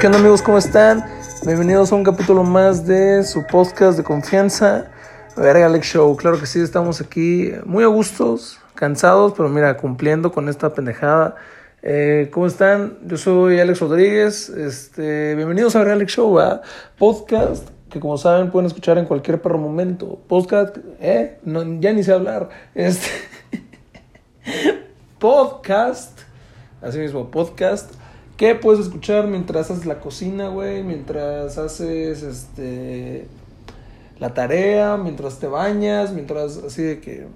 ¿Qué onda amigos? ¿Cómo están? Bienvenidos a un capítulo más de su podcast de confianza, Verga Alex Show. Claro que sí, estamos aquí muy a gustos, cansados, pero mira, cumpliendo con esta pendejada. Eh, ¿Cómo están? Yo soy Alex Rodríguez. Este, bienvenidos a Verga Alex Show, podcast que como saben pueden escuchar en cualquier perro momento. Podcast, ¿eh? Ya ni sé hablar. Este, podcast, así mismo, podcast ¿Qué puedes escuchar mientras haces la cocina, güey? Mientras haces este la tarea, mientras te bañas, mientras así de que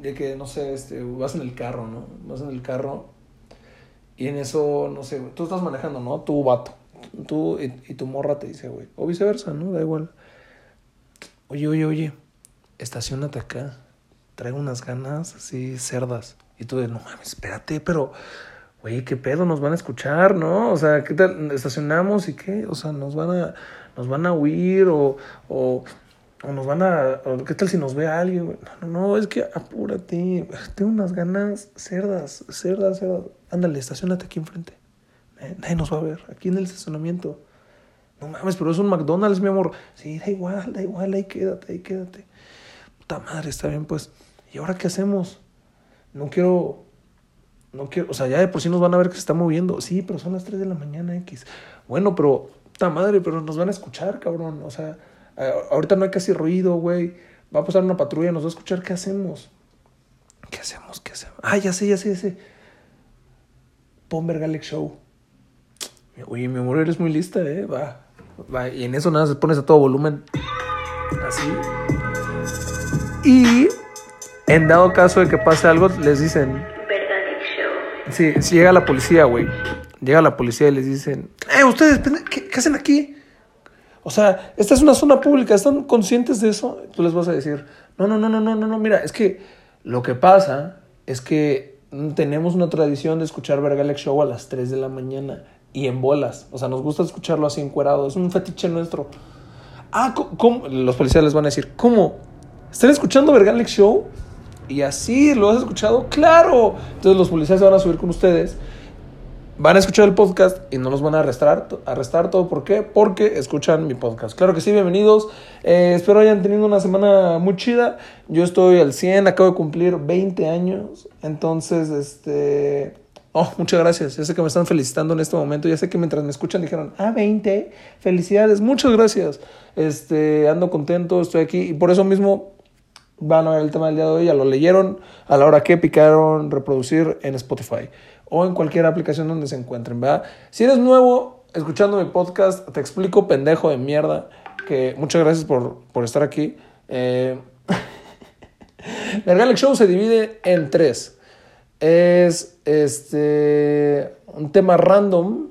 de que no sé, este vas en el carro, ¿no? Vas en el carro y en eso, no sé, tú estás manejando, ¿no? Tu vato. Tú y, tu morra te dice, güey, o viceversa, ¿no? Da igual. Oye, oye, oye, estacionate acá. Traigo unas ganas así cerdas. Y tú de, no mames, espérate, pero güey, ¿qué pedo? Nos van a escuchar, ¿no? O sea, ¿qué tal? Estacionamos y qué? O sea, nos van a, nos van a huir o, o, o nos van a, ¿qué tal si nos ve alguien? No, no, no, es que apúrate, tengo unas ganas cerdas, cerdas, cerdas. Ándale, estacionate aquí enfrente. Nadie nos va a ver, aquí en el estacionamiento. No mames, pero es un McDonald's, mi amor. Sí, da igual, da igual, ahí quédate, ahí quédate. Puta madre, está bien, pues. ¿Y ahora qué hacemos? No quiero no quiero, o sea, ya de por sí nos van a ver que se está moviendo. Sí, pero son las 3 de la mañana X. Bueno, pero, puta madre, pero nos van a escuchar, cabrón. O sea, ahorita no hay casi ruido, güey. Va a pasar una patrulla, nos va a escuchar. ¿Qué hacemos? ¿Qué hacemos? ¿Qué hacemos? Ah, ya sé, ya sé, ya sé. Pon Galex Show. Oye, mi amor, eres muy lista, ¿eh? Va. Va. Y en eso nada, se pones a todo volumen. Así. Y en dado caso de que pase algo, les dicen, Sí, si llega la policía, güey. Llega la policía y les dicen, eh, ustedes, ¿qué, hacen aquí? O sea, esta es una zona pública, ¿están conscientes de eso? Tú les vas a decir, no, no, no, no, no, no, no, mira, es que lo que pasa es que tenemos una tradición de escuchar Vergalex Show a las 3 de la mañana y en bolas. O sea, nos gusta escucharlo así encuerado, es un fetiche nuestro. Ah, ¿cómo? Los policías les van a decir, ¿cómo? ¿Están escuchando Vergalex Show? Y así, ¿lo has escuchado? ¡Claro! Entonces los policías se van a subir con ustedes, van a escuchar el podcast y no los van a arrestar. arrestar ¿Todo por qué? Porque escuchan mi podcast. Claro que sí, bienvenidos. Eh, espero hayan tenido una semana muy chida. Yo estoy al 100, acabo de cumplir 20 años. Entonces, este... Oh, muchas gracias. Ya sé que me están felicitando en este momento. Ya sé que mientras me escuchan dijeron, ah, 20. Felicidades. Muchas gracias. Este, ando contento, estoy aquí. Y por eso mismo van a ver el tema del día de hoy, ya lo leyeron a la hora que picaron reproducir en Spotify o en cualquier aplicación donde se encuentren, ¿verdad? Si eres nuevo escuchando mi podcast, te explico, pendejo de mierda, que muchas gracias por, por estar aquí. Eh, el Galaxy Show se divide en tres. Es este un tema random,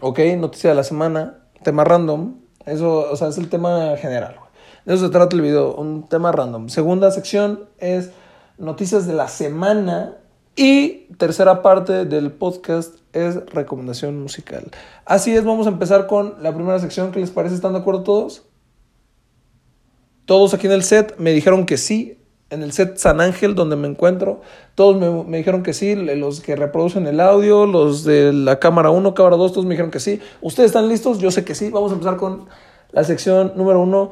ok, noticia de la semana, tema random, eso, o sea, es el tema general. De eso se trata el video, un tema random. Segunda sección es noticias de la semana. Y tercera parte del podcast es recomendación musical. Así es, vamos a empezar con la primera sección. ¿Qué les parece? ¿Están de acuerdo todos? Todos aquí en el set me dijeron que sí. En el set San Ángel, donde me encuentro, todos me, me dijeron que sí. Los que reproducen el audio, los de la cámara 1, cámara 2, todos me dijeron que sí. ¿Ustedes están listos? Yo sé que sí. Vamos a empezar con la sección número 1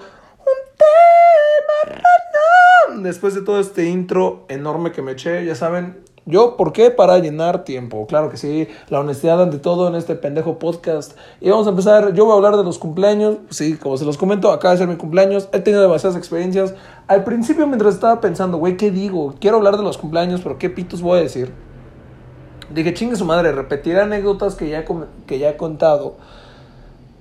Después de todo este intro enorme que me eché, ya saben, yo, ¿por qué? Para llenar tiempo. Claro que sí, la honestidad ante todo en este pendejo podcast. Y vamos a empezar, yo voy a hablar de los cumpleaños. Sí, como se los comento, acaba de ser mi cumpleaños. He tenido demasiadas experiencias. Al principio, mientras estaba pensando, güey, ¿qué digo? Quiero hablar de los cumpleaños, pero ¿qué pitos voy a decir? Dije, chingue su madre, repetiré anécdotas que ya, que ya he contado.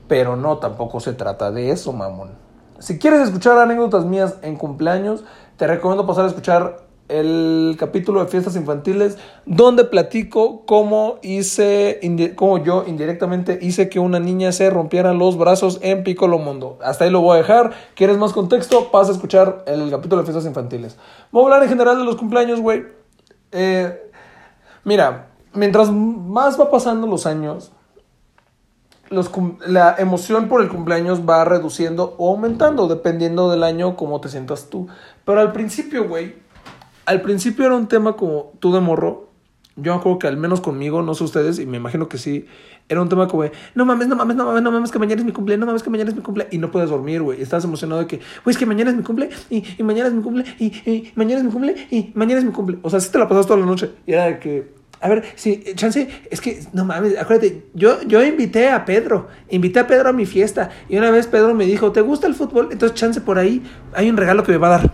Pero no, tampoco se trata de eso, mamón. Si quieres escuchar anécdotas mías en cumpleaños, te recomiendo pasar a escuchar el capítulo de fiestas infantiles donde platico cómo hice, cómo yo indirectamente hice que una niña se rompiera los brazos en Piccolo Mundo. Hasta ahí lo voy a dejar. ¿Quieres más contexto? Pasa a escuchar el capítulo de fiestas infantiles. Voy a hablar en general de los cumpleaños, güey. Eh, mira, mientras más va pasando los años, la emoción por el cumpleaños va reduciendo o aumentando, dependiendo del año, cómo te sientas tú. Pero al principio, güey, al principio era un tema como tú de morro, yo me acuerdo que al menos conmigo, no sé ustedes, y me imagino que sí, era un tema como no mames, no mames, no mames, no mames, que mañana es mi cumple, no mames, que mañana es mi cumple, y no puedes dormir, güey. Estás emocionado de que, güey, es que mañana es mi cumple, y, y mañana es mi cumple, y, y, mañana es mi cumple, y mañana es mi cumple. O sea, sí te la pasas toda la noche. Y era de que, a ver, sí, chance, es que, no mames, acuérdate, yo, yo invité a Pedro, invité a Pedro a mi fiesta, y una vez Pedro me dijo, ¿te gusta el fútbol? Entonces, chance, por ahí hay un regalo que me va a dar.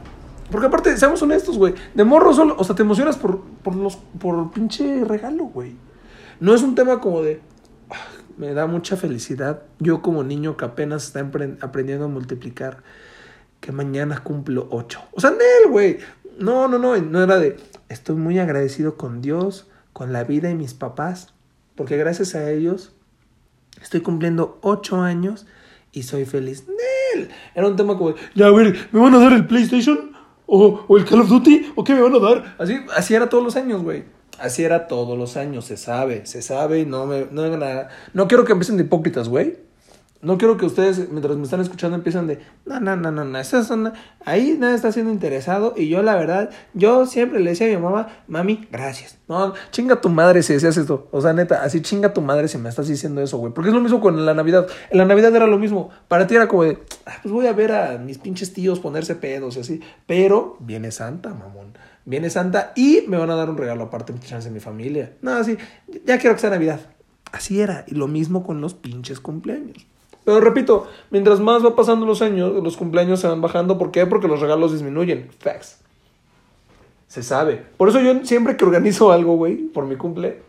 Porque aparte, seamos honestos, güey, de morro solo, o sea, te emocionas por, por los, por pinche regalo, güey. No es un tema como de, me da mucha felicidad. Yo como niño que apenas está aprendiendo a multiplicar, que mañana cumplo ocho. O sea, Nel, güey. No, no, no, no era de, estoy muy agradecido con Dios, con la vida y mis papás, porque gracias a ellos estoy cumpliendo ocho años y soy feliz. Nel. Era un tema como, ya, a ver, ¿me van a dar el PlayStation? ¿O, ¿O el Call of Duty? ¿O qué me van a dar? Así, así era todos los años, güey. Así era todos los años, se sabe, se sabe y no me... No, no quiero que empiecen de hipócritas, güey. No quiero que ustedes, mientras me están escuchando, empiecen de... No, no, no, no, no. Esas son, ahí nadie está siendo interesado. Y yo, la verdad, yo siempre le decía a mi mamá, mami, gracias. No, chinga tu madre si decías esto. O sea, neta, así chinga tu madre si me estás diciendo eso, güey. Porque es lo mismo con la Navidad. En la Navidad era lo mismo. Para ti era como de, ah, pues voy a ver a mis pinches tíos ponerse pedos y así. Pero viene Santa, mamón viene Santa y me van a dar un regalo aparte de mi familia. No, así, ya quiero que sea Navidad. Así era. Y lo mismo con los pinches cumpleaños. Pero repito, mientras más va pasando los años, los cumpleaños se van bajando. ¿Por qué? Porque los regalos disminuyen. Facts. Se sabe. Por eso yo siempre que organizo algo, güey, por mi cumple,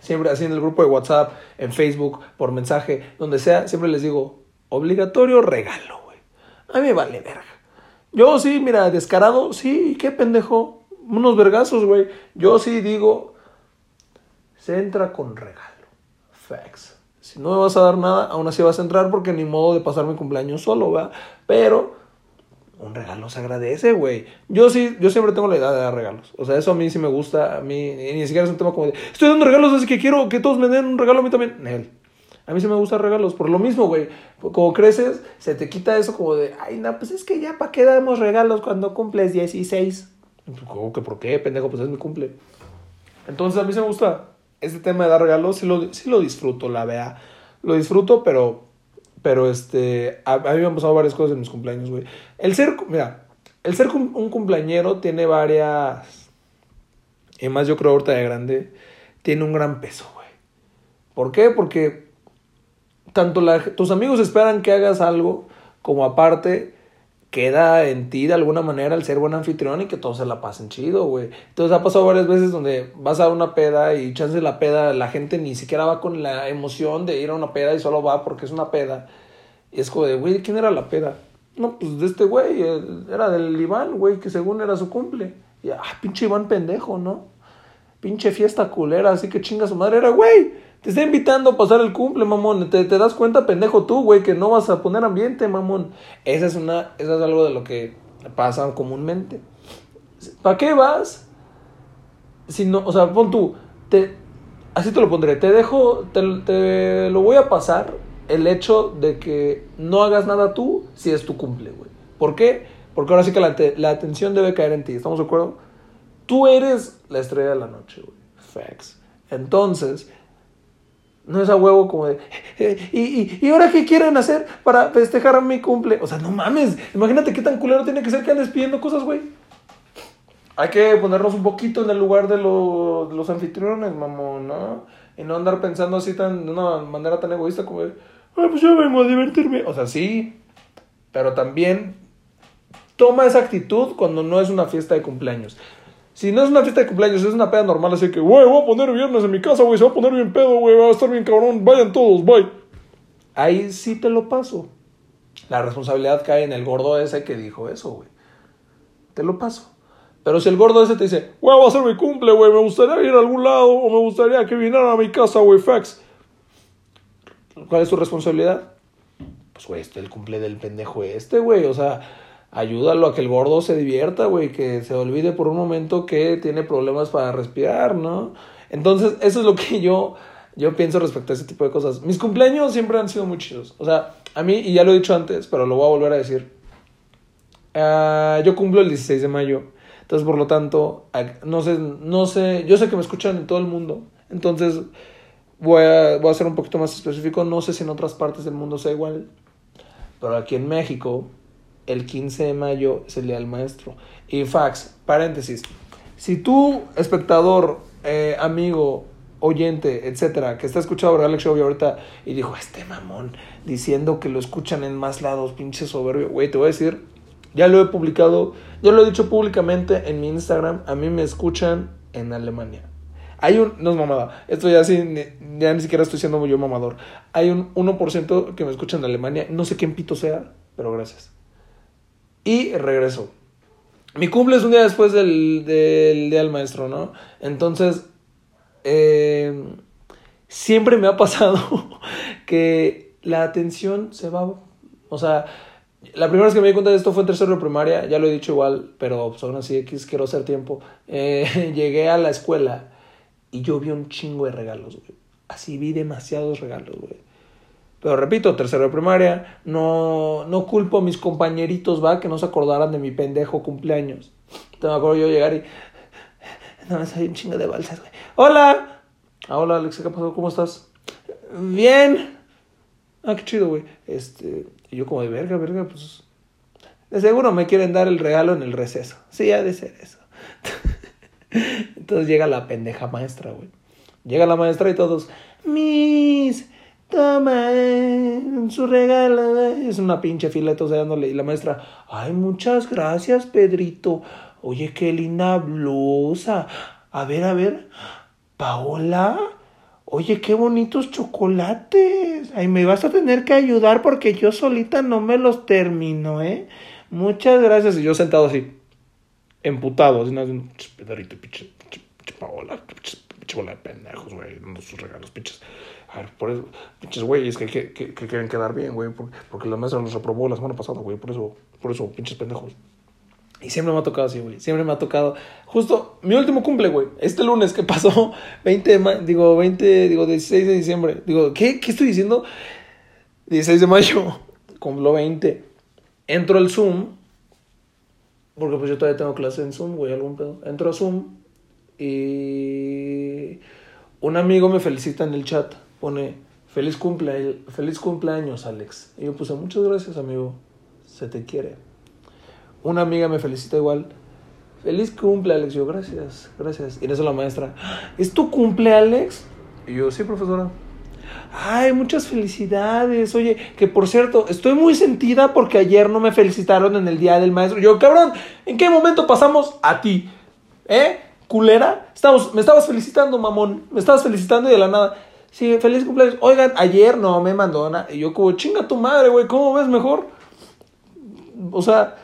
siempre así en el grupo de WhatsApp, en Facebook, por mensaje, donde sea, siempre les digo, obligatorio regalo, güey. A mí me vale verga. Yo sí, mira, descarado, sí, qué pendejo. Unos vergazos, güey. Yo sí digo, se entra con regalo. Facts. Si no me vas a dar nada, aún así vas a entrar porque ni modo de pasar mi cumpleaños solo, ¿verdad? Pero un regalo se agradece, güey. Yo sí, yo siempre tengo la idea de dar regalos. O sea, eso a mí sí me gusta. A mí, ni siquiera es un tema como de, estoy dando regalos, así que quiero que todos me den un regalo a mí también. Nel. A mí sí me gustan regalos, por lo mismo, güey. Como creces, se te quita eso como de, ay, no, pues es que ya, ¿para qué damos regalos cuando cumples 16? ¿Cómo que por qué, pendejo? Pues es mi cumple. Entonces a mí sí me gusta este tema de dar regalos, sí lo, sí lo disfruto, la vea. Lo disfruto, pero, pero este, a, mí me han pasado varias cosas en mis cumpleaños, güey. El ser, mira, el ser un cumpleañero tiene varias, y más yo creo ahorita de grande, tiene un gran peso, güey. ¿Por qué? Porque tanto tus amigos esperan que hagas algo, como aparte queda en ti de alguna manera el ser buen anfitrión y que todos se la pasen chido, güey. Entonces ha pasado varias veces donde vas a una peda y chance la peda, la gente ni siquiera va con la emoción de ir a una peda y solo va porque es una peda. Y es como de, güey, ¿quién era la peda? No, pues de este güey, era del Iván, güey, que según era su cumple. Y, ah, pinche Iván pendejo, ¿no? Pinche fiesta culera, así que chinga su madre, era, güey te está invitando a pasar el cumple, mamón. Te, te das cuenta, pendejo tú, güey, que no vas a poner ambiente, mamón. Esa es una, eso es algo de lo que pasa comúnmente. ¿Para qué vas? Si no, o sea, pon tú, te, así te lo pondré, te dejo, te, te lo voy a pasar el hecho de que no hagas nada tú si es tu cumple, güey. ¿Por qué? Porque ahora sí que la, la, atención debe caer en ti, ¿estamos de acuerdo? Tú eres la estrella de la noche, güey. Facts. Entonces, no es a huevo como de, eh, y, y, y, ahora qué quieren hacer para festejar mi cumple? O sea, no mames, imagínate qué tan culero tiene que ser que andes pidiendo cosas, güey. Hay que ponernos un poquito en el lugar de, los anfitriones, mamón, ¿no? Y no andar pensando así tan, de una manera tan egoísta como de, ay, pues yo vengo a divertirme. O sea, sí, pero también toma esa actitud cuando no es una fiesta de cumpleaños. Si no es una fiesta de cumpleaños, es una peda normal, así que, güey, voy a poner viernes en mi casa, güey, se va a poner bien pedo, güey, va a estar bien cabrón, vayan todos, bye. Ahí sí te lo paso. La responsabilidad cae en el gordo ese que dijo eso, güey. Te lo paso. Pero si el gordo ese te dice, güey, va a ser mi cumple, güey, me gustaría ir a algún lado, o me gustaría que vinieran a mi casa, güey, fax. ¿Cuál es tu responsabilidad? Pues, güey, este es el cumple del pendejo este, güey, o sea ayúdalo a que el gordo se divierta, güey, que se olvide por un momento que tiene problemas para respirar, ¿no? Entonces, eso es lo que yo, yo pienso respecto a ese tipo de cosas. Mis cumpleaños siempre han sido muy chidos. O sea, a mí, y ya lo he dicho antes, pero lo voy a volver a decir. Uh, yo cumplo el 16 de mayo. Entonces, por lo tanto, no sé, no sé, yo sé que me escuchan en todo el mundo. Entonces, voy a, voy a ser un poquito más específico. No sé si en otras partes del mundo sea igual. Pero aquí en México, el 15 de mayo es el Día del Maestro. Y fax, paréntesis. Si tú, espectador, eh, amigo, oyente, etcétera, que está escuchando Real Show y ahorita y dijo, este mamón, diciendo que lo escuchan en más lados, pinche soberbio, güey, te voy a decir, ya lo he publicado, ya lo he dicho públicamente en mi Instagram, a mí me escuchan en Alemania. Hay un, no es mamada, esto ya sí, ya ni siquiera estoy siendo yo mamador. Hay un 1% que me escucha en Alemania, no sé quién pito sea, pero gracias. Y regreso. Mi cumple es un día después del, del Día del Maestro, ¿no? Entonces, eh, siempre me ha pasado que la atención se va. O sea, la primera vez que me di cuenta de esto fue en tercero de primaria, ya lo he dicho igual, pero pues, aún así X quiero hacer tiempo. Eh, llegué a la escuela y yo vi un chingo de regalos, güey. Así vi demasiados regalos, güey. Pero repito, tercero de primaria, no, no culpo a mis compañeritos, va, que no se acordaran de mi pendejo cumpleaños. Entonces me acuerdo yo llegar y. No, hay un chingo de balsas, güey. ¡Hola! Ah, hola, Alex, ¿qué pasó? ¿Cómo estás? Bien. Ah, qué chido, güey. Este. Y yo, como de verga, verga, pues. De seguro me quieren dar el regalo en el receso. Sí, ha de ser eso. Entonces llega la pendeja maestra, güey. Llega la maestra y todos. Miss toma eh, su regalo. Eh". Es una pinche fila todos dándole. Y la maestra, ay, muchas gracias, Pedrito. Oye, qué linda blusa. A ver, a ver. Paola. Oye, qué bonitos chocolates. Ay, me vas a tener que ayudar porque yo solita no me los termino, ¿eh? Muchas gracias. Y yo sentado así, emputado, así, Pedrito, pinche, Paola, pinche, bola de pendejos, güey, dando sus regalos, pinches. A ver, por eso, pinches güeyes que, que, que, que, quieren quedar bien, güey, porque, porque la maestra nos aprobó la semana pasada, güey, por eso, por eso, pinches pendejos. Y siempre me ha tocado así, güey, siempre me ha tocado. Justo, mi último cumple, güey, este lunes que pasó, 20 de mayo, digo, 20, digo, 16 de diciembre, digo, ¿qué, qué estoy diciendo? 16 de mayo, cumplo 20. Entro al Zoom, porque pues yo todavía tengo clase en Zoom, güey, algún pedo. Entro a Zoom y un amigo me felicita en el chat pone feliz, feliz cumpleaños, Alex. Y yo puse muchas gracias, amigo. Se te quiere. Una amiga me felicita igual. Feliz cumple, Alex. Yo, gracias, gracias. Y en eso la maestra, ¿es tu cumple, Alex? Y yo, sí, profesora. Ay, muchas felicidades. Oye, que por cierto, estoy muy sentida porque ayer no me felicitaron en el día del maestro. Yo, cabrón, ¿en qué momento pasamos a ti? ¿Eh? Culera. Estamos, me estabas felicitando, mamón. Me estabas felicitando y de la nada. Sí, feliz cumpleaños. Oigan, ayer no me mandó nada. Y yo como, chinga tu madre, güey, ¿cómo ves mejor? O sea,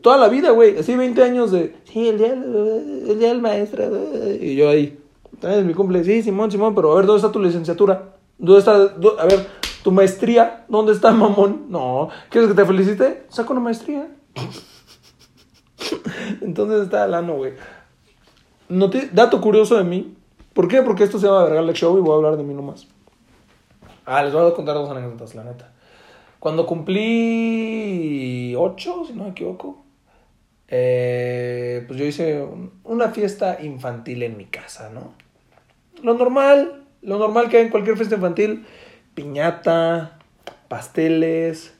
toda la vida, güey. Así 20 años de, sí, el día, el día del maestro. Y yo ahí, es mi cumple? Sí, Simón, Simón, pero a ver, ¿dónde está tu licenciatura? ¿Dónde está, a ver, tu maestría? ¿Dónde está, mamón? No, ¿quieres que te felicite? Saco una maestría. Entonces está Lano, güey. Dato curioso de mí, ¿Por qué? Porque esto se llama Vergale Show y voy a hablar de mí nomás. Ah, les voy a contar dos anécdotas, la neta. Cuando cumplí ocho, si no me equivoco, eh, pues yo hice una fiesta infantil en mi casa, ¿no? Lo normal, lo normal que hay en cualquier fiesta infantil, piñata, pasteles,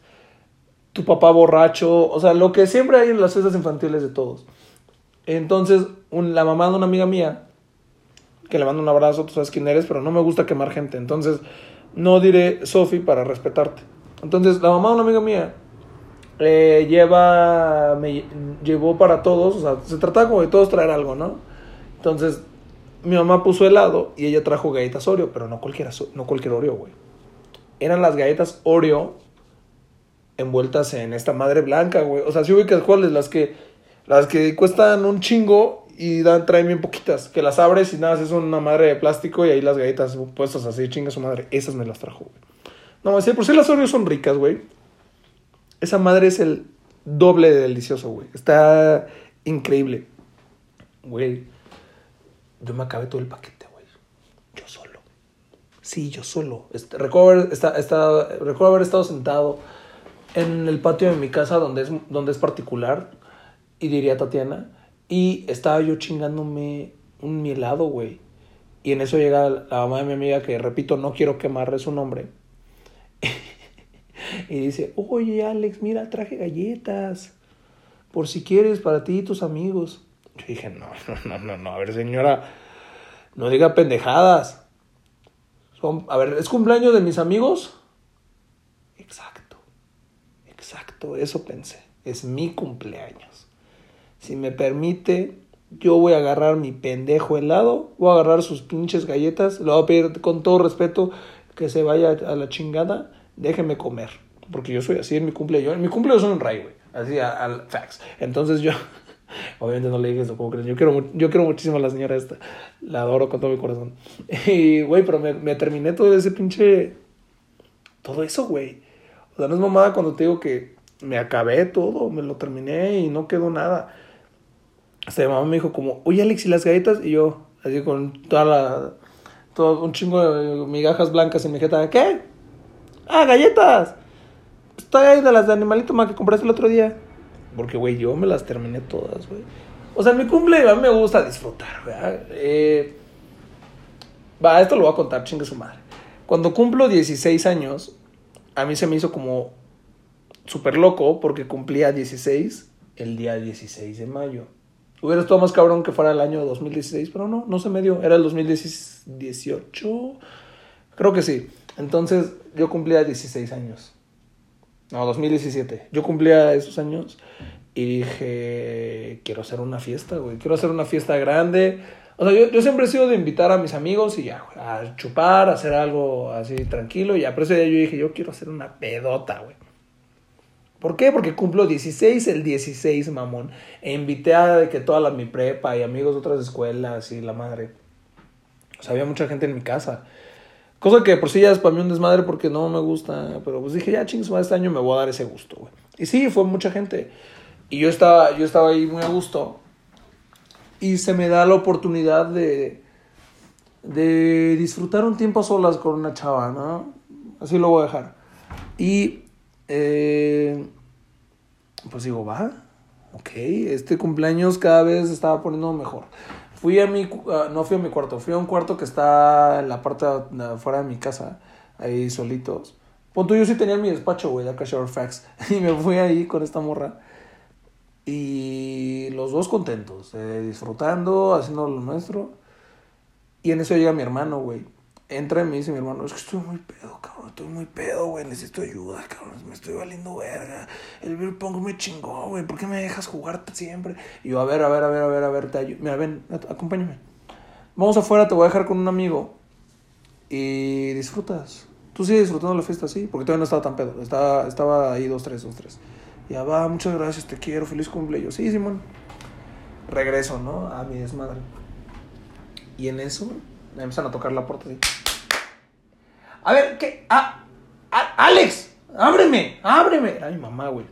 tu papá borracho, o sea, lo que siempre hay en las fiestas infantiles de todos. Entonces, la mamá de una amiga mía que le mando un abrazo, tú sabes quién eres, pero no me gusta quemar gente. Entonces, no diré Sofi para respetarte. Entonces, la mamá de una amiga mía eh, lleva, me llevó para todos, o sea, se trataba como de todos traer algo, ¿no? Entonces, mi mamá puso helado y ella trajo galletas Oreo, pero no cualquiera, no cualquier Oreo, güey. Eran las galletas Oreo envueltas en esta madre blanca, güey. O sea, si ubicas cuáles, las que, las que cuestan un chingo y dan, traen bien poquitas. Que las abres y nada, es una madre de plástico y ahí las galletas puestas así, chinga su madre. Esas me las trajo, güey. No, sí, por si las Oreos son ricas, güey. Esa madre es el doble de delicioso, güey. Está increíble. Güey, yo me acabé todo el paquete, güey. Yo solo. Sí, yo solo. Este, recuerdo, haber, recuerdo haber estado sentado en el patio de mi casa donde es, donde es particular Y diría Tatiana. Y estaba yo chingándome un mielado, güey. Y en eso llega la mamá de mi amiga, que repito, no quiero quemarle su nombre. y dice, oye Alex, mira, traje galletas. Por si quieres, para ti y tus amigos. Yo dije, no, no, no, no, a ver señora, no diga pendejadas. A ver, ¿es cumpleaños de mis amigos? Exacto, exacto, eso pensé. Es mi cumpleaños. Si me permite, yo voy a agarrar mi pendejo helado, voy a agarrar sus pinches galletas, le voy a pedir con todo respeto que se vaya a la chingada, déjeme comer. Porque yo soy así en mi cumpleaños. En mi cumpleaños soy un rey, güey. Así al fax. Entonces yo, obviamente no le dije eso, como crees. Yo quiero, yo quiero muchísimo a la señora esta. La adoro con todo mi corazón. Y, güey, pero me, me terminé todo ese pinche. Todo eso, güey. O sea, no es mamada cuando te digo que me acabé todo, me lo terminé y no quedó nada. Hasta mi mamá me dijo como, oye Alex, ¿y las galletas? Y yo, así con toda la... Todo un chingo de migajas blancas en mi jeta. ¿Qué? Ah, galletas. Estoy ahí de las de animalito más que compraste el otro día. Porque, güey, yo me las terminé todas, güey. O sea, en mi cumple me gusta disfrutar, güey. Eh, va, esto lo voy a contar, chingue su madre. Cuando cumplo 16 años, a mí se me hizo como súper loco porque cumplía 16 el día 16 de mayo. Hubiera estado más cabrón que fuera el año 2016, pero no, no se me dio. Era el 2018. Creo que sí. Entonces yo cumplía 16 años. No, 2017. Yo cumplía esos años y dije, quiero hacer una fiesta, güey. Quiero hacer una fiesta grande. O sea, yo, yo siempre he sido de invitar a mis amigos y ya, a chupar, a hacer algo así tranquilo. Y a ese día yo dije, yo quiero hacer una pedota, güey. ¿Por qué? Porque cumplo 16 el 16, mamón. E invité a de que toda mi prepa y amigos de otras escuelas y la madre. O sea, había mucha gente en mi casa. Cosa que por sí ya es para mí un desmadre porque no me gusta. Pero pues dije, ya chingos, este año me voy a dar ese gusto, güey. Y sí, fue mucha gente. Y yo estaba, yo estaba ahí muy a gusto. Y se me da la oportunidad de, de disfrutar un tiempo a solas con una chava, ¿no? Así lo voy a dejar. Y eh, pues digo, va, ok, este cumpleaños cada vez estaba poniendo mejor. Fui a mi, ah, no fui a mi cuarto, fui a un cuarto que está en la parte de afuera de mi casa, ahí solitos. Punto, yo sí tenía mi despacho, güey, de Akasha Facts. Y me fui ahí con esta morra. Y los dos contentos, eh, disfrutando, haciendo lo nuestro. Y en eso llega mi hermano, güey entra y me dice mi hermano, es que estoy muy pedo, cabrón, estoy muy pedo, güey, necesito ayuda, cabrón, me estoy valiendo verga. El beer pong me chingó, güey, ¿por qué me dejas jugar siempre? Y yo, a ver, a ver, a ver, a ver, a ver, te ayudo. Mira, ven, acompáñame. Vamos afuera, te voy a dejar con un amigo y disfrutas. Tú sigues disfrutando la fiesta, sí, porque todavía no estaba tan pedo, estaba, estaba ahí dos, tres, dos, tres. Ya va, muchas gracias, te quiero, feliz cumpleaños. Sí, Simón. Regreso, ¿no? A mi desmadre. Y en eso me empiezan a tocar la puerta así. A ver, ¿qué? Ah, Alex, ábreme, ábreme. Ay, mamá, güey.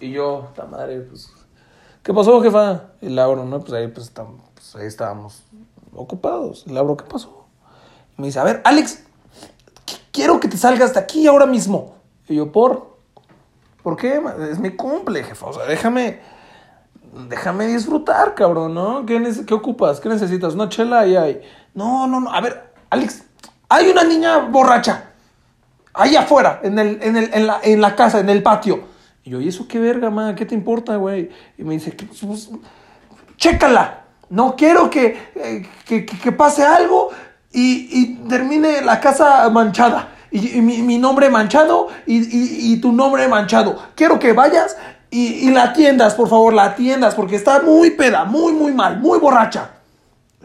Y yo, esta madre, pues. ¿Qué pasó, jefa? Y la abro, ¿no? Pues ahí, pues, pues ahí estábamos ocupados. Y la abro, ¿qué pasó? Me dice, a ver, Alex, quiero que te salgas de aquí ahora mismo. Y yo, ¿por? ¿Por qué? Es mi cumple, jefa. O sea, déjame. Déjame disfrutar, cabrón, ¿no? ¿Qué, ¿Qué ocupas? ¿Qué necesitas? ¿Una chela? Ahí hay. No, no, no. A ver, Alex, hay una niña borracha. Ahí afuera, en, el, en, el, en, la, en la casa, en el patio. Y yo, ¿y eso qué verga, ma? ¿Qué te importa, güey? Y me dice, pues, chécala. No quiero que, eh, que, que, pase algo y, y, termine la casa manchada. Y, mi, mi, nombre manchado y, y, tu nombre manchado. Quiero que vayas y, la atiendas, por favor, la atiendas, porque está muy peda, muy, muy mal, muy borracha.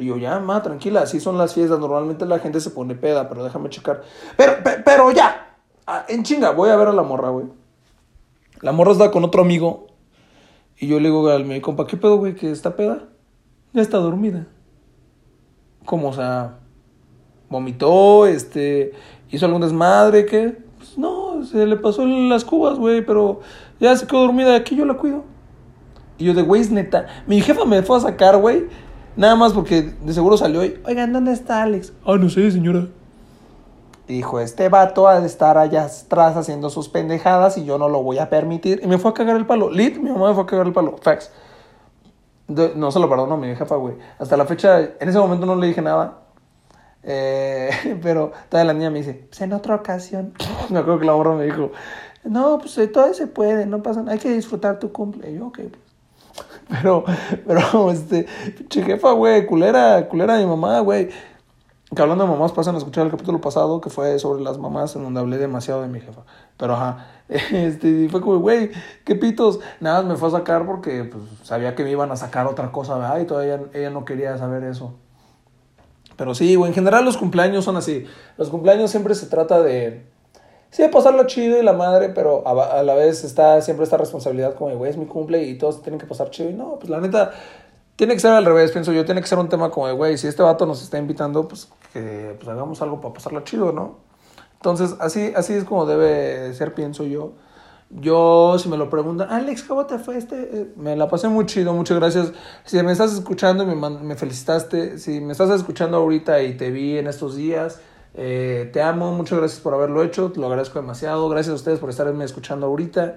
Y yo, ya, ma, tranquila, así son las fiestas. Normalmente la gente se pone peda, pero déjame checar. Pero, pero ya, ah, en chinga, voy a ver a la morra, güey. La morra está con otro amigo. Y yo le digo al mi compa, ¿qué pedo, güey? ¿Que está peda? Ya está dormida. ¿Cómo? O sea, vomitó, este, hizo algún desmadre, ¿qué? Pues no, se le pasó las cubas, güey, pero ya se quedó dormida. Aquí yo la cuido. Y yo de, güey, es neta. Mi jefa me fue a sacar, güey. Nada más porque de seguro salió y, oigan, ¿dónde está Alex? Ah, no sé, señora. Dijo, este vato ha de estar allá atrás haciendo sus pendejadas y yo no lo voy a permitir. Y me fue a cagar el palo. Lit, mi mamá me fue a cagar el palo. Facts. no se lo perdono a mi jefa, güey. Hasta la fecha, en ese momento no le dije nada. Eh, pero toda la niña me dice, pues en otra ocasión. me acuerdo que la morra me dijo, no, pues todo se puede, no pasa nada, hay que disfrutar tu cumple. Y yo, ok, pues. Pero, pero, este, pinche jefa, güey, culera, culera de mi mamá, güey. Que hablando de mamás, pasan a escuchar el capítulo pasado que fue sobre las mamás, en donde hablé demasiado de mi jefa. Pero ajá, este, fue como, güey, qué pitos. Nada, me fue a sacar porque pues, sabía que me iban a sacar otra cosa, ¿verdad? Y todavía ella no quería saber eso. Pero sí, güey, en general los cumpleaños son así. Los cumpleaños siempre se trata de, sí, de pasarlo chido y la madre, pero a, la vez está siempre esta responsabilidad como, güey, es mi cumple y todos tienen que pasar chido. Y no, pues la neta, tiene que ser al revés, pienso yo. Tiene que ser un tema como de, güey, si este vato nos está invitando, pues que pues, hagamos algo para pasarlo chido, ¿no? Entonces, así, así es como debe ser, pienso yo. Yo, si me lo preguntan, Alex, ¿cómo te fue este? Eh, me la pasé muy chido, muchas gracias. Si me estás escuchando y me, me felicitaste, si me estás escuchando ahorita y te vi en estos días, eh, te amo, muchas gracias por haberlo hecho, lo agradezco demasiado. Gracias a ustedes por estarme escuchando ahorita.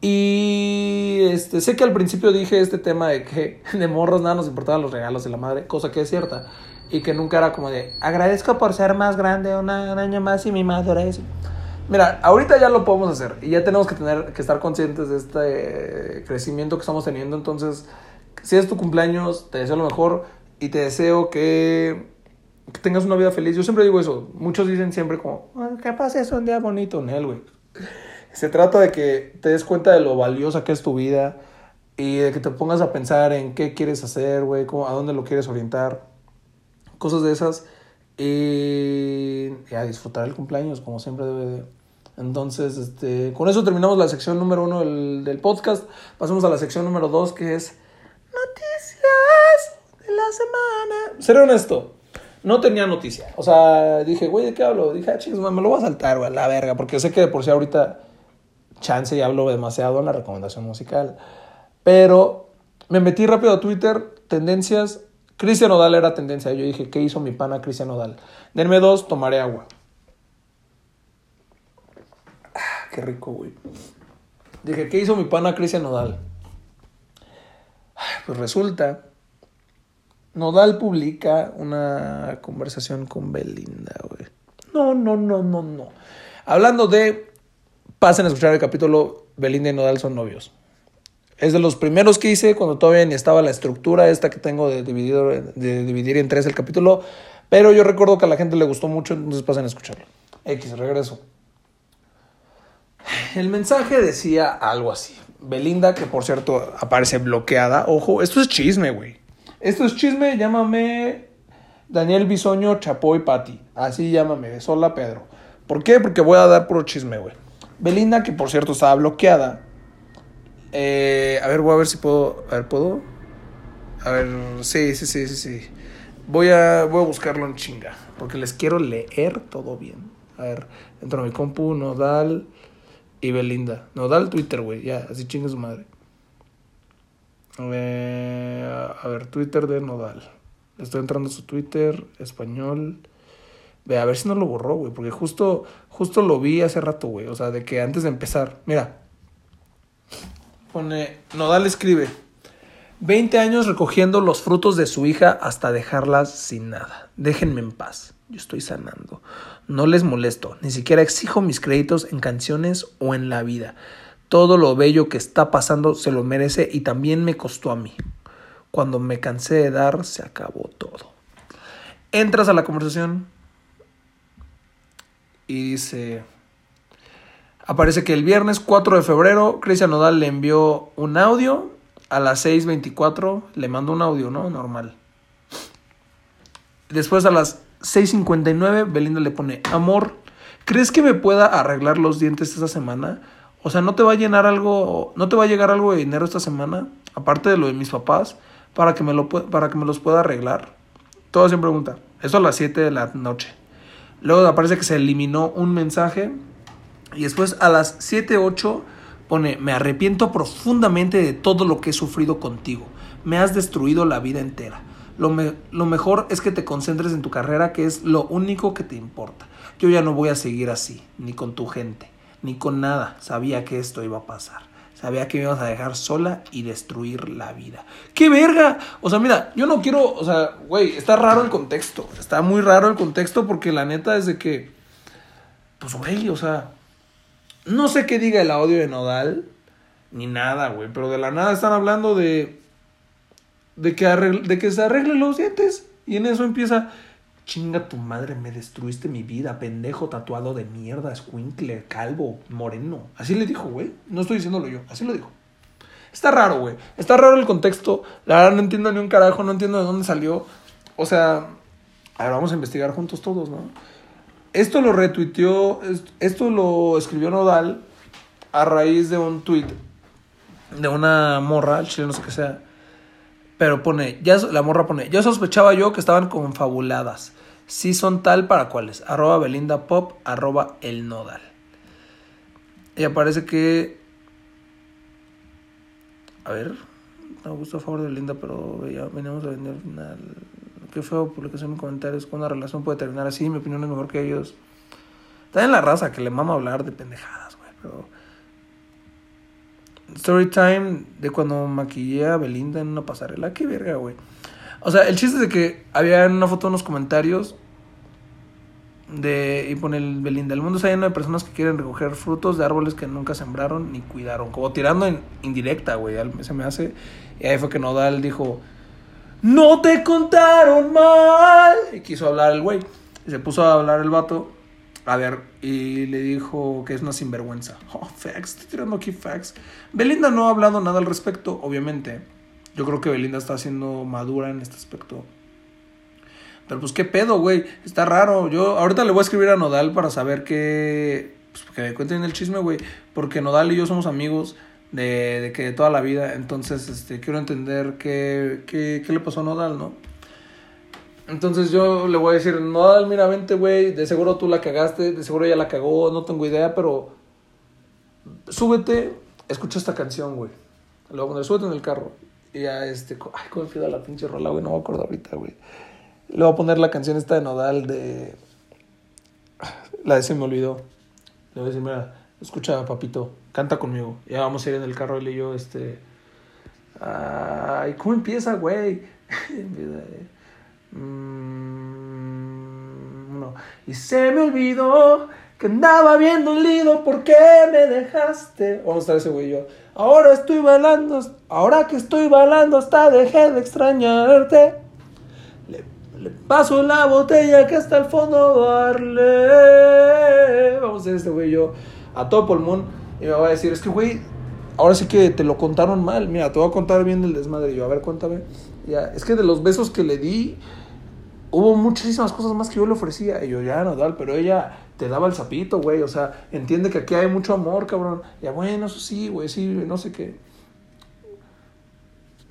Y este, sé que al principio dije este tema de que de morros nada nos importaban los regalos de la madre, cosa que es cierta. Y que nunca era como de agradezco por ser más grande, un año más y mi madurez. Mira, ahorita ya lo podemos hacer y ya tenemos que tener que estar conscientes de este crecimiento que estamos teniendo. Entonces, si es tu cumpleaños, te deseo lo mejor y te deseo que, que tengas una vida feliz. Yo siempre digo eso. Muchos dicen siempre como, que pases un día bonito en él, güey. Se trata de que te des cuenta de lo valiosa que es tu vida y de que te pongas a pensar en qué quieres hacer, güey, a dónde lo quieres orientar, cosas de esas. Y, a disfrutar el cumpleaños, como siempre debe de. Entonces, este, con eso terminamos la sección número uno del, del podcast. Pasamos a la sección número dos, que es noticias de la semana. Seré honesto, no tenía noticia. O sea, dije, güey, ¿de qué hablo? Dije, ah, me lo voy a saltar, güey, la verga. Porque sé que de por sí ahorita chance y hablo demasiado en la recomendación musical. Pero me metí rápido a Twitter, tendencias. Cristian Odal era tendencia. Yo dije, ¿qué hizo mi pana Cristian Odal? Denme dos, tomaré agua. Ah, qué rico, güey. Dije, ¿qué hizo mi pana Cristian Odal? Pues resulta, Nodal publica una conversación con Belinda, güey. No, no, no, no, no. Hablando de pasen a escuchar el capítulo Belinda y Nodal son novios. Es de los primeros que hice cuando todavía ni estaba la estructura esta que tengo de dividir, de dividir en tres el capítulo. Pero yo recuerdo que a la gente le gustó mucho, entonces pasen a escucharlo. X, regreso. El mensaje decía algo así. Belinda, que por cierto aparece bloqueada. Ojo, esto es chisme, güey. Esto es chisme, llámame Daniel Bisoño Chapoy Pati. Así llámame, sola Pedro. ¿Por qué? Porque voy a dar puro chisme, güey. Belinda, que por cierto estaba bloqueada. Eh, a ver, voy a ver si puedo. A ver, ¿puedo? A ver, sí, sí, sí, sí, sí. Voy a, voy a buscarlo en chinga. Porque les quiero leer todo bien. A ver, entro a mi compu, Nodal y Belinda. Nodal Twitter, güey. Ya, así chinga su madre. Eh, a ver, Twitter de Nodal. Estoy entrando a su Twitter, español. Ve, a ver si no lo borró, güey. Porque justo, justo lo vi hace rato, güey. O sea, de que antes de empezar. Mira. Pone. Nodal escribe. 20 años recogiendo los frutos de su hija hasta dejarlas sin nada. Déjenme en paz. Yo estoy sanando. No les molesto. Ni siquiera exijo mis créditos en canciones o en la vida. Todo lo bello que está pasando se lo merece y también me costó a mí. Cuando me cansé de dar, se acabó todo. Entras a la conversación, y dice, aparece que el viernes 4 de febrero Cristian Nodal le envió un audio a las 6.24, le mandó un audio, ¿no? Normal. Después a las 6.59 Belinda le pone, amor, ¿crees que me pueda arreglar los dientes esta semana? O sea, ¿no te va a llenar algo, no te va a llegar algo de dinero esta semana? Aparte de lo de mis papás, para que me, lo, para que me los pueda arreglar. Todo sin pregunta. Eso a las 7 de la noche. Luego aparece que se eliminó un mensaje. Y después a las 7.8 pone, me arrepiento profundamente de todo lo que he sufrido contigo. Me has destruido la vida entera. Lo, lo mejor es que te concentres en tu carrera, que es lo único que te importa. Yo ya no voy a seguir así, ni con tu gente, ni con nada. Sabía que esto iba a pasar. Sabía que me ibas a dejar sola y destruir la vida. ¡Qué verga! O sea, mira, yo no quiero, o sea, güey, está raro el contexto. Está muy raro el contexto porque la neta es de que, pues, güey, o sea, no sé qué diga el audio de Nodal, ni nada, güey, pero de la nada están hablando de, de que, de que se arreglen los dientes. Y en eso empieza, Chinga tu madre, me destruiste mi vida, pendejo tatuado de mierda, escuincle, calvo, moreno. Así le dijo, güey. No estoy diciéndolo yo, así lo dijo. Está raro, güey. Está raro el contexto. La verdad no entiendo ni un carajo, no entiendo de dónde salió. O sea, a ver, vamos a investigar juntos todos, ¿no? Esto lo retuiteó, esto lo escribió Nodal a raíz de un tweet de una morra, chile no sé qué sea. Pero pone, ya la morra pone, ya sospechaba yo que estaban confabuladas. Si son tal para cuáles. Arroba Belinda Pop, arroba El Nodal. Y aparece que... A ver. Me gusta a favor de Belinda, pero ya venimos a vender al final. Qué feo publicación en comentarios. Con una relación puede terminar así. Mi opinión es mejor que ellos. Está en la raza que le mama hablar de pendejadas, güey. Pero... Story time de cuando maquillé a Belinda en una pasarela. Qué verga, güey. O sea, el chiste es de que había una foto en los comentarios de y pone el Belinda. El mundo está lleno de personas que quieren recoger frutos de árboles que nunca sembraron ni cuidaron. Como tirando en indirecta, güey. Se me hace. Y ahí fue que Nodal dijo: ¡No te contaron mal! Y quiso hablar el güey. Y se puso a hablar el vato. A ver, y le dijo que es una sinvergüenza. Oh, facts, estoy tirando aquí facts. Belinda no ha hablado nada al respecto, obviamente. Yo creo que Belinda está siendo madura en este aspecto. Pero pues qué pedo, güey. Está raro. Yo ahorita le voy a escribir a Nodal para saber qué... Pues que me cuenten el chisme, güey. Porque Nodal y yo somos amigos de, de que de toda la vida. Entonces, este, quiero entender qué, qué, qué le pasó a Nodal, ¿no? Entonces yo le voy a decir, Nodal, mira, vente, güey. De seguro tú la cagaste. De seguro ella la cagó. No tengo idea, pero... Súbete. Escucha esta canción, güey. Le voy a súbete en el carro. Y ya, este, ay, cómo me la pinche rola, güey, no me acuerdo ahorita, güey. Le voy a poner la canción esta de Nodal de. La de Se me olvidó. Le voy a decir, mira, escucha, papito, canta conmigo. Ya vamos a ir en el carro, él y yo, este. Ay, ¿cómo empieza, güey? Mm. Y se me olvidó que andaba viendo un lido, ¿por qué me dejaste? Vamos a estar ese güey yo. Ahora estoy bailando, ahora que estoy bailando, hasta dejé de extrañarte. Le, le paso la botella que hasta el fondo darle. Vamos a hacer este güey yo a todo pulmón. Y me va a decir, es que güey, ahora sí que te lo contaron mal. Mira, te voy a contar bien el desmadre. Yo, a ver, cuéntame. Ya, es que de los besos que le di, hubo muchísimas cosas más que yo le ofrecía. Y yo, ya, no, tal, pero ella te daba el sapito, güey. O sea, entiende que aquí hay mucho amor, cabrón. Ya, bueno, eso sí, güey, sí, no sé qué.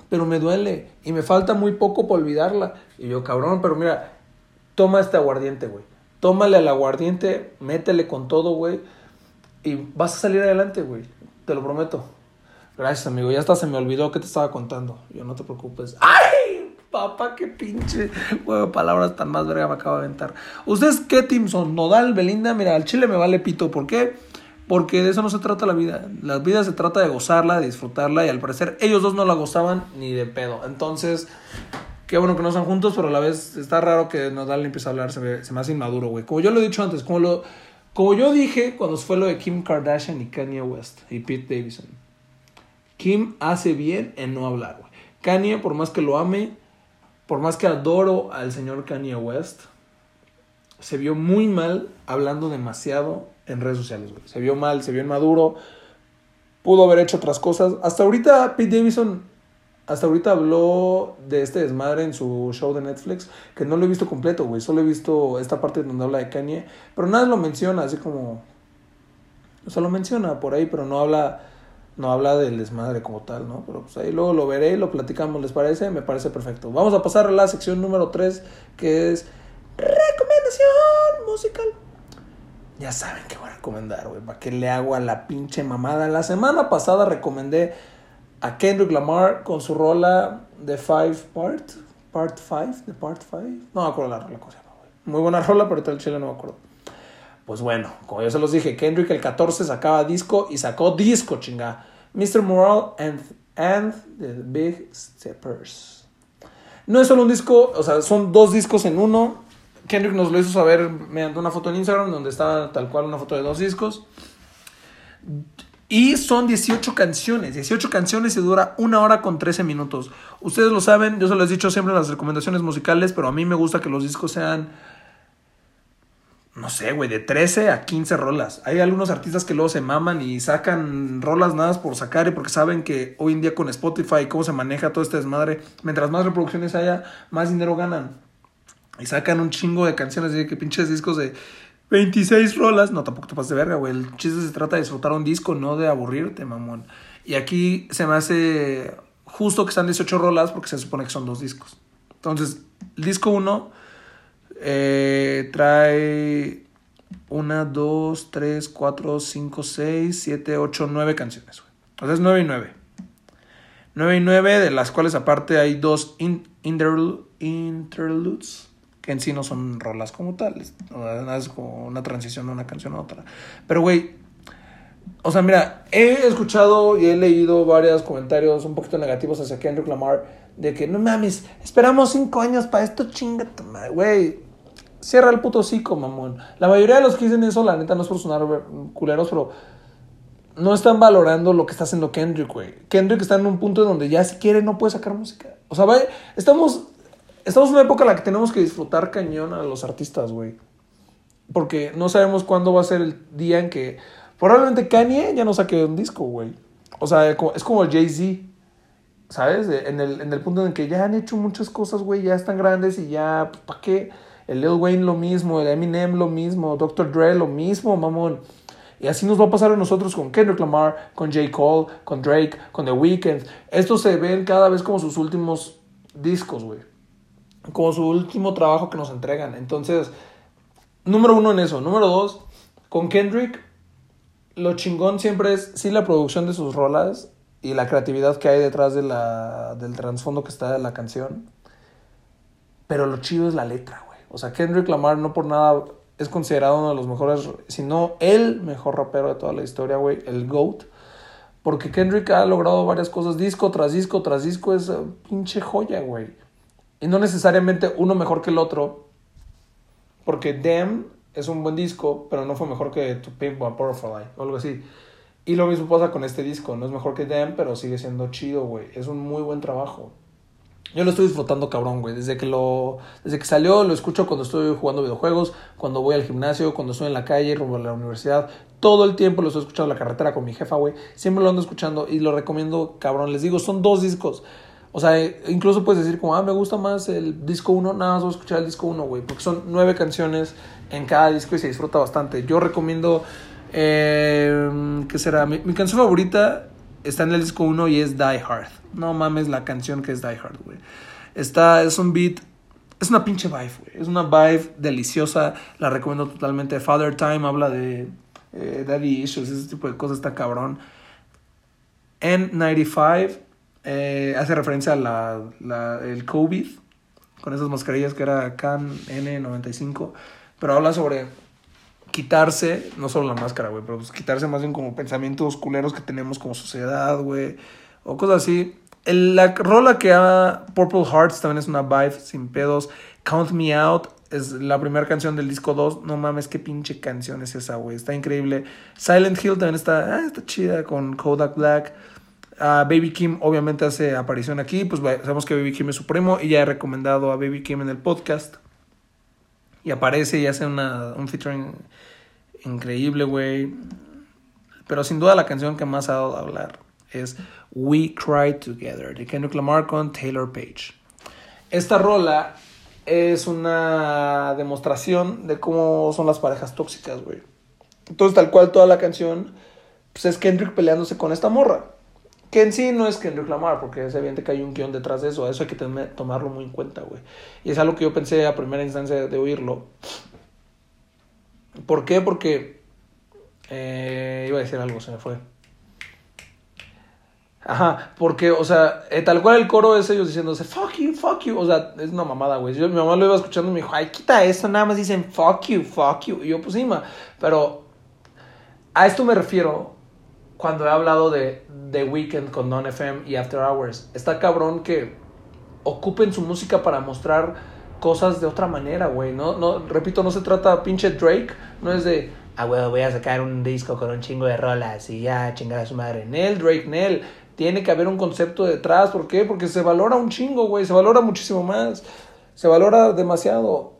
Pero me duele y me falta muy poco para olvidarla. Y yo, cabrón, pero mira, toma este aguardiente, güey. Tómale al aguardiente, métele con todo, güey. Y vas a salir adelante, güey. Te lo prometo. Gracias, amigo. Ya hasta se me olvidó que te estaba contando. Yo no te preocupes. ¡Ay! Papá, qué pinche juego palabras tan más verga me acaba de aventar. ¿Ustedes qué team son? ¿Nodal, Belinda? Mira, al chile me vale pito. ¿Por qué? Porque de eso no se trata la vida. La vida se trata de gozarla, de disfrutarla. Y al parecer ellos dos no la gozaban ni de pedo. Entonces, qué bueno que no están juntos, pero a la vez está raro que Nodal empiece a hablar. Se me, se me hace inmaduro, güey. Como yo lo he dicho antes, como, lo, como yo dije cuando fue lo de Kim Kardashian y Kanye West y Pete Davidson. Kim hace bien en no hablar, güey. Kanye, por más que lo ame, por más que adoro al señor Kanye West, se vio muy mal hablando demasiado en redes sociales. Se vio mal, se vio inmaduro, pudo haber hecho otras cosas. Hasta ahorita Pete Davidson, hasta ahorita habló de este desmadre en su show de Netflix, que no lo he visto completo, güey. Solo he visto esta parte donde habla de Kanye, pero nada lo menciona, así como... Solo menciona por ahí, pero no habla no habla del desmadre como tal, ¿no? Pero pues ahí luego lo veré y lo platicamos, ¿les parece? Me parece perfecto. Vamos a pasar a la sección número 3, que es recomendación musical. Ya saben que voy a recomendar, güey, ¿para qué le hago a la pinche mamada? La semana pasada recomendé a Kendrick Lamar con su rola de Five Part, Part 5, de Part 5. No me acuerdo la rola, cosa. Muy buena rola, pero tal chile no me acuerdo. Pues bueno, como ya se los dije, Kendrick el 14 sacaba disco y sacó disco, chinga. Mr. Moral and, and the Big Steppers. No es solo un disco, o sea, son dos discos en uno. Kendrick nos lo hizo saber mediante una foto en Instagram donde está tal cual una foto de dos discos. Y son 18 canciones, 18 canciones y dura una hora con 13 minutos. Ustedes lo saben, yo se lo he dicho siempre en las recomendaciones musicales, pero a mí me gusta que los discos sean, no sé, güey, de 13 a 15 rolas. Hay algunos artistas que luego se maman y sacan rolas nada por sacar y porque saben que hoy en día con Spotify, cómo se maneja todo este desmadre, mientras más reproducciones haya, más dinero ganan. Y sacan un chingo de canciones, de que pinches discos de 26 rolas. No, tampoco te pases de verga, güey. El chiste se trata de disfrutar un disco, no de aburrirte, mamón. Y aquí se me hace justo que están 18 rolas porque se supone que son dos discos. Entonces, el disco 1 eh, trae una, dos, tres, cuatro, cinco, seis, siete, ocho, nueve canciones. Entonces, 9 y 9. 9 y 9, de las cuales aparte hay dos interludes que en sí no son rolas como tales. Es como una transición de una canción a otra. Pero, güey, o sea, mira, he escuchado y he leído varios comentarios un poquito negativos hacia Kendrick Lamar de que no mames, esperamos cinco años para esto, chinga güey. Cierra el puto hocico, mamón. La mayoría de los que dicen eso, la neta, no es por sonar culeros, pero no están valorando lo que está haciendo Kendrick, güey. Kendrick está en un punto donde ya si quiere no puede sacar música. O sea, vaya, estamos Estamos en una época en la que tenemos que disfrutar cañón a los artistas, güey. Porque no sabemos cuándo va a ser el día en que probablemente Kanye ya no saque un disco, güey. O sea, es como el Jay-Z, ¿sabes? En el, en el punto en que ya han hecho muchas cosas, güey, ya están grandes y ya, pues, ¿para qué? El Lil Wayne lo mismo, el Eminem lo mismo, Dr. Dre lo mismo, mamón. Y así nos va a pasar a nosotros con Kendrick Lamar, con J. Cole, con Drake, con The Weeknd. Estos se ven cada vez como sus últimos discos, güey como su último trabajo que nos entregan. Entonces, número uno en eso. Número dos, con Kendrick, lo chingón siempre es, sí, la producción de sus rolas y la creatividad que hay detrás de la, del trasfondo que está de la canción. Pero lo chido es la letra, güey. O sea, Kendrick Lamar no por nada es considerado uno de los mejores, si no el mejor rapero de toda la historia, güey, el GOAT. Porque Kendrick ha logrado varias cosas, disco tras disco tras disco, es pinche joya, güey. Y no necesariamente uno mejor que el otro. Porque Damn es un buen disco, pero no fue mejor que To Pimp a Powerful o algo así. Y lo mismo pasa con este disco. No es mejor que Damn, pero sigue siendo chido, güey. Es un muy buen trabajo. Yo lo estoy disfrutando cabrón, güey. Desde que lo desde que salió lo escucho cuando estoy jugando videojuegos, cuando voy al gimnasio, cuando estoy en la calle, rumbo a la universidad. Todo el tiempo lo estoy escuchando en la carretera con mi jefa, güey. Siempre lo ando escuchando y lo recomiendo, cabrón. Les digo, son dos discos. O sea, incluso puedes decir como, ah, me gusta más el disco 1, nada más voy a escuchar el disco 1, güey, porque son nueve canciones en cada disco y se disfruta bastante. Yo recomiendo, eh, ¿qué será? Mi, canción favorita está en el disco 1 y es Die Hard. No mames la canción que es Die Hard, güey. Está, es un beat, es una pinche vibe, güey. Es una vibe deliciosa, la recomiendo totalmente. Father Time habla de eh, Daddy Issues, ese tipo de cosas, está cabrón. N95 eh, hace referencia a la, la, el COVID, con esas mascarillas que era CAN N95, pero habla sobre quitarse, no solo la máscara, güey, pero pues quitarse más bien como pensamientos culeros que tenemos como sociedad, güey, o cosas así. El, la rola que ha Purple Hearts también es una vibe sin pedos. Count Me Out es la primera canción del disco 2. No mames, qué pinche canción es esa, güey. Está increíble. Silent Hill también está, ah, está chida con Kodak Black. Baby Kim obviamente hace aparición aquí, pues sabemos que Baby Kim es su primo y ya he recomendado a Baby Kim en el podcast. Y aparece y hace una, un featuring increíble, güey. Pero sin duda la canción que más ha dado a hablar es We Cry Together de Kendrick Lamar con Taylor Page. Esta rola es una demostración de cómo son las parejas tóxicas, güey. Entonces, tal cual toda la canción, pues es Kendrick peleándose con esta morra. Que en sí no es Kendrick Lamar, porque es evidente que hay un guion detrás de eso. Eso hay que tomarlo muy en cuenta, güey. Y es algo que yo pensé a primera instancia de oírlo. ¿Por qué? Porque. Eh, iba a decir algo, se me fue. Ajá, porque, o sea, eh, tal cual el coro es ellos diciéndose fuck you, fuck you. O sea, es una mamada, güey. Yo, mi mamá lo iba escuchando y me dijo, ay, quita esto, nada más dicen fuck you, fuck you. Y yo, pues sí. Pero a esto me refiero cuando he hablado de The Weeknd con Don FM y After Hours. Está cabrón que ocupen su música para mostrar cosas de otra manera, güey. No, no, repito, no se trata pinche Drake, no es de, ah, güey, voy a sacar un disco con un chingo de rolas y ya chingar a su madre. Nel, Drake, Nel. Tiene que haber un concepto detrás. ¿Por qué? Porque se valora un chingo, güey. Se valora muchísimo más. Se valora demasiado.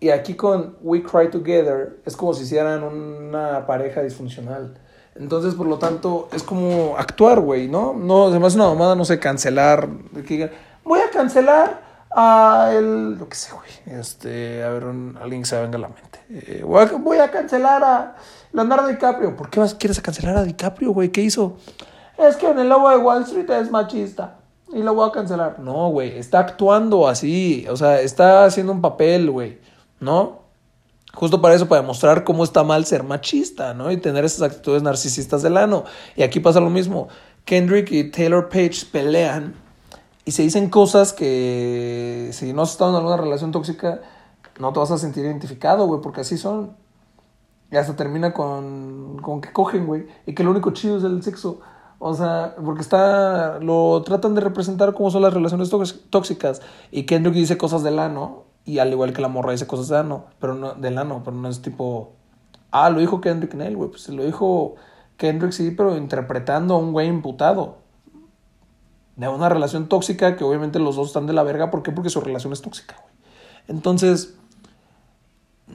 Y aquí con We Cry Together es como si hicieran una pareja disfuncional. Entonces, por lo tanto, es como actuar, güey, ¿no? No, además una mamada, no sé, cancelar. Que voy a cancelar a el. Lo que sé, güey. Este, a ver, alguien que se venga a la mente. Eh, voy, a, cancelar a Leonardo DiCaprio. ¿Por qué vas, quieres cancelar a DiCaprio, güey? ¿Qué hizo? Es que en el lobo de Wall Street es machista. Y lo voy a cancelar. No, güey. Está actuando así. O sea, está haciendo un papel, güey. ¿No? Justo para eso, para demostrar cómo está mal ser machista, ¿no? Y tener esas actitudes narcisistas del ano. Y aquí pasa lo mismo. Kendrick y Taylor Page pelean y se dicen cosas que si no has estado en alguna relación tóxica, no te vas a sentir identificado, güey, porque así son. Y hasta termina con, con que cogen, güey, y que lo único chido es el sexo. O sea, porque está, lo tratan de representar como son las relaciones tóxicas. Y Kendrick dice cosas del ano, y al igual que la morra dice cosas de ano, pero no, del ano, pero no es tipo, ah, lo dijo Kendrick en él, güey, pues lo dijo Kendrick sí, pero interpretando a un güey imputado de una relación tóxica que obviamente los dos están de la verga. ¿Por qué? Porque su relación es tóxica, güey. Entonces,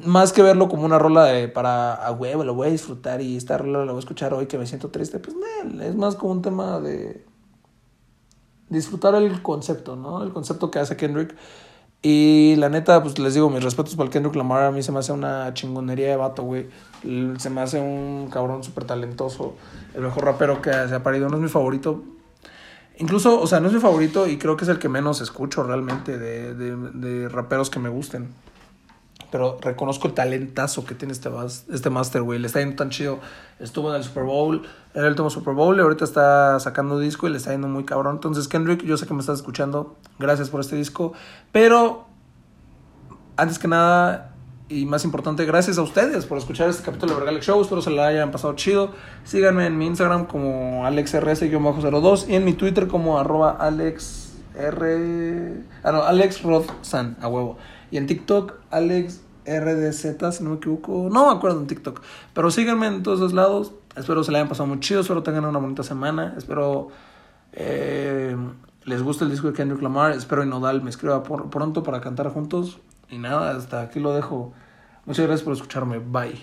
más que verlo como una rola de para a huevo, lo voy a disfrutar y esta rola la voy a escuchar hoy que me siento triste, pues no, es más como un tema de disfrutar el concepto, ¿no? El concepto que hace Kendrick. Y la neta, pues les digo, mis respetos para el Kendrick Lamar. A mí se me hace una chingonería de vato, güey. Se me hace un cabrón súper talentoso. El mejor rapero que se ha parido. No es mi favorito, Incluso, o sea, no es mi favorito y creo que es el que menos escucho realmente de, de, de raperos que me gusten. Pero reconozco el talentazo que tiene este, este Master, güey. Le está yendo tan chido. Estuvo en el Super Bowl, era el último Super Bowl y ahorita está sacando disco y le está yendo muy cabrón. Entonces, Kendrick, yo sé que me estás escuchando. Gracias por este disco. Pero, antes que nada, y más importante, gracias a ustedes por escuchar este capítulo de Vergalex Show. Espero se la hayan pasado chido. Síganme en mi Instagram como AlexRS-02 y en mi Twitter como arroba AlexR. Ah, no, AlexRodsan, a huevo. Y en TikTok, AlexRDZ, si no me equivoco. No me acuerdo en TikTok. Pero síganme en todos los lados. Espero se la hayan pasado muy chido. Espero tengan una bonita semana. Espero eh, les guste el disco de Kendrick Lamar. Espero Inodal me escriba por, pronto para cantar juntos. Y nada, hasta aquí lo dejo. Muchas gracias por escucharme. Bye.